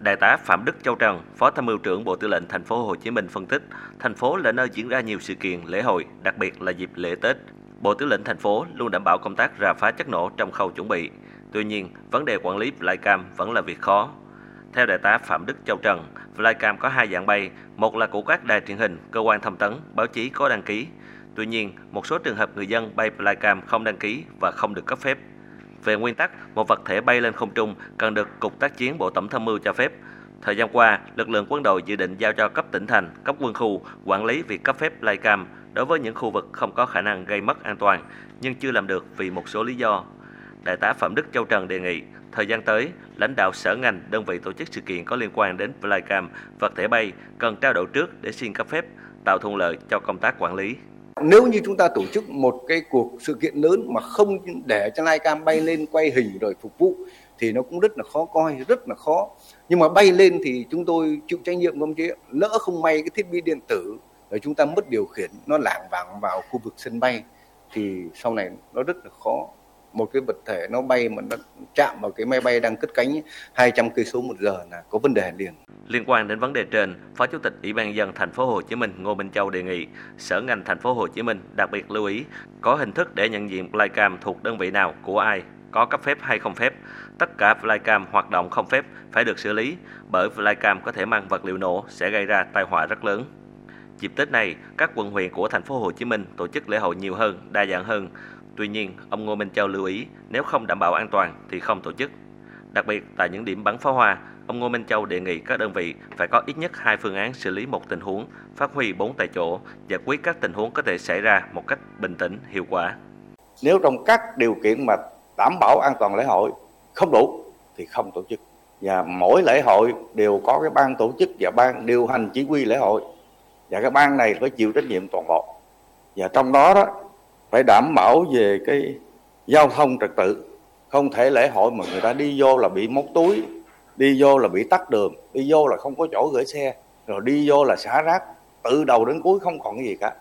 Đại tá Phạm Đức Châu Trần, Phó Tham mưu trưởng Bộ Tư lệnh Thành phố Hồ Chí Minh phân tích, thành phố là nơi diễn ra nhiều sự kiện, lễ hội, đặc biệt là dịp lễ Tết. Bộ Tư lệnh thành phố luôn đảm bảo công tác rà phá chất nổ trong khâu chuẩn bị. Tuy nhiên, vấn đề quản lý flycam vẫn là việc khó. Theo đại tá Phạm Đức Châu Trần, flycam có hai dạng bay, một là của các đài truyền hình, cơ quan thông tấn, báo chí có đăng ký. Tuy nhiên, một số trường hợp người dân bay flycam không đăng ký và không được cấp phép. Về nguyên tắc, một vật thể bay lên không trung cần được Cục tác chiến Bộ Tổng tham mưu cho phép. Thời gian qua, lực lượng quân đội dự định giao cho cấp tỉnh thành, cấp quân khu quản lý việc cấp phép flycam đối với những khu vực không có khả năng gây mất an toàn, nhưng chưa làm được vì một số lý do. Đại tá Phạm Đức Châu Trần đề nghị, thời gian tới, lãnh đạo sở ngành, đơn vị tổ chức sự kiện có liên quan đến flycam, vật thể bay cần trao đổi trước để xin cấp phép, tạo thuận lợi cho công tác quản lý. Nếu như chúng ta tổ chức một cái cuộc sự kiện lớn mà không để cho cam bay lên quay hình rồi phục vụ thì nó cũng rất là khó coi, rất là khó. Nhưng mà bay lên thì chúng tôi chịu trách nhiệm không chứ lỡ không may cái thiết bị điện tử rồi chúng ta mất điều khiển nó lảng vảng vào khu vực sân bay thì sau này nó rất là khó một cái vật thể nó bay mà nó chạm vào cái máy bay đang cất cánh 200 cây số một giờ là có vấn đề liền. Liên quan đến vấn đề trên, Phó Chủ tịch Ủy ban dân thành phố Hồ Chí Minh Ngô Minh Châu đề nghị Sở ngành thành phố Hồ Chí Minh đặc biệt lưu ý có hình thức để nhận diện flycam thuộc đơn vị nào của ai, có cấp phép hay không phép. Tất cả flycam hoạt động không phép phải được xử lý bởi flycam có thể mang vật liệu nổ sẽ gây ra tai họa rất lớn. Dịp Tết này, các quận huyện của thành phố Hồ Chí Minh tổ chức lễ hội nhiều hơn, đa dạng hơn. Tuy nhiên, ông Ngô Minh Châu lưu ý nếu không đảm bảo an toàn thì không tổ chức. Đặc biệt tại những điểm bắn pháo hoa, ông Ngô Minh Châu đề nghị các đơn vị phải có ít nhất hai phương án xử lý một tình huống, phát huy bốn tại chỗ, giải quyết các tình huống có thể xảy ra một cách bình tĩnh, hiệu quả. Nếu trong các điều kiện mà đảm bảo an toàn lễ hội không đủ thì không tổ chức. Và mỗi lễ hội đều có cái ban tổ chức và ban điều hành chỉ huy lễ hội. Và cái ban này phải chịu trách nhiệm toàn bộ. Và trong đó đó phải đảm bảo về cái giao thông trật tự. Không thể lễ hội mà người ta đi vô là bị móc túi, đi vô là bị tắt đường, đi vô là không có chỗ gửi xe, rồi đi vô là xả rác, từ đầu đến cuối không còn cái gì cả.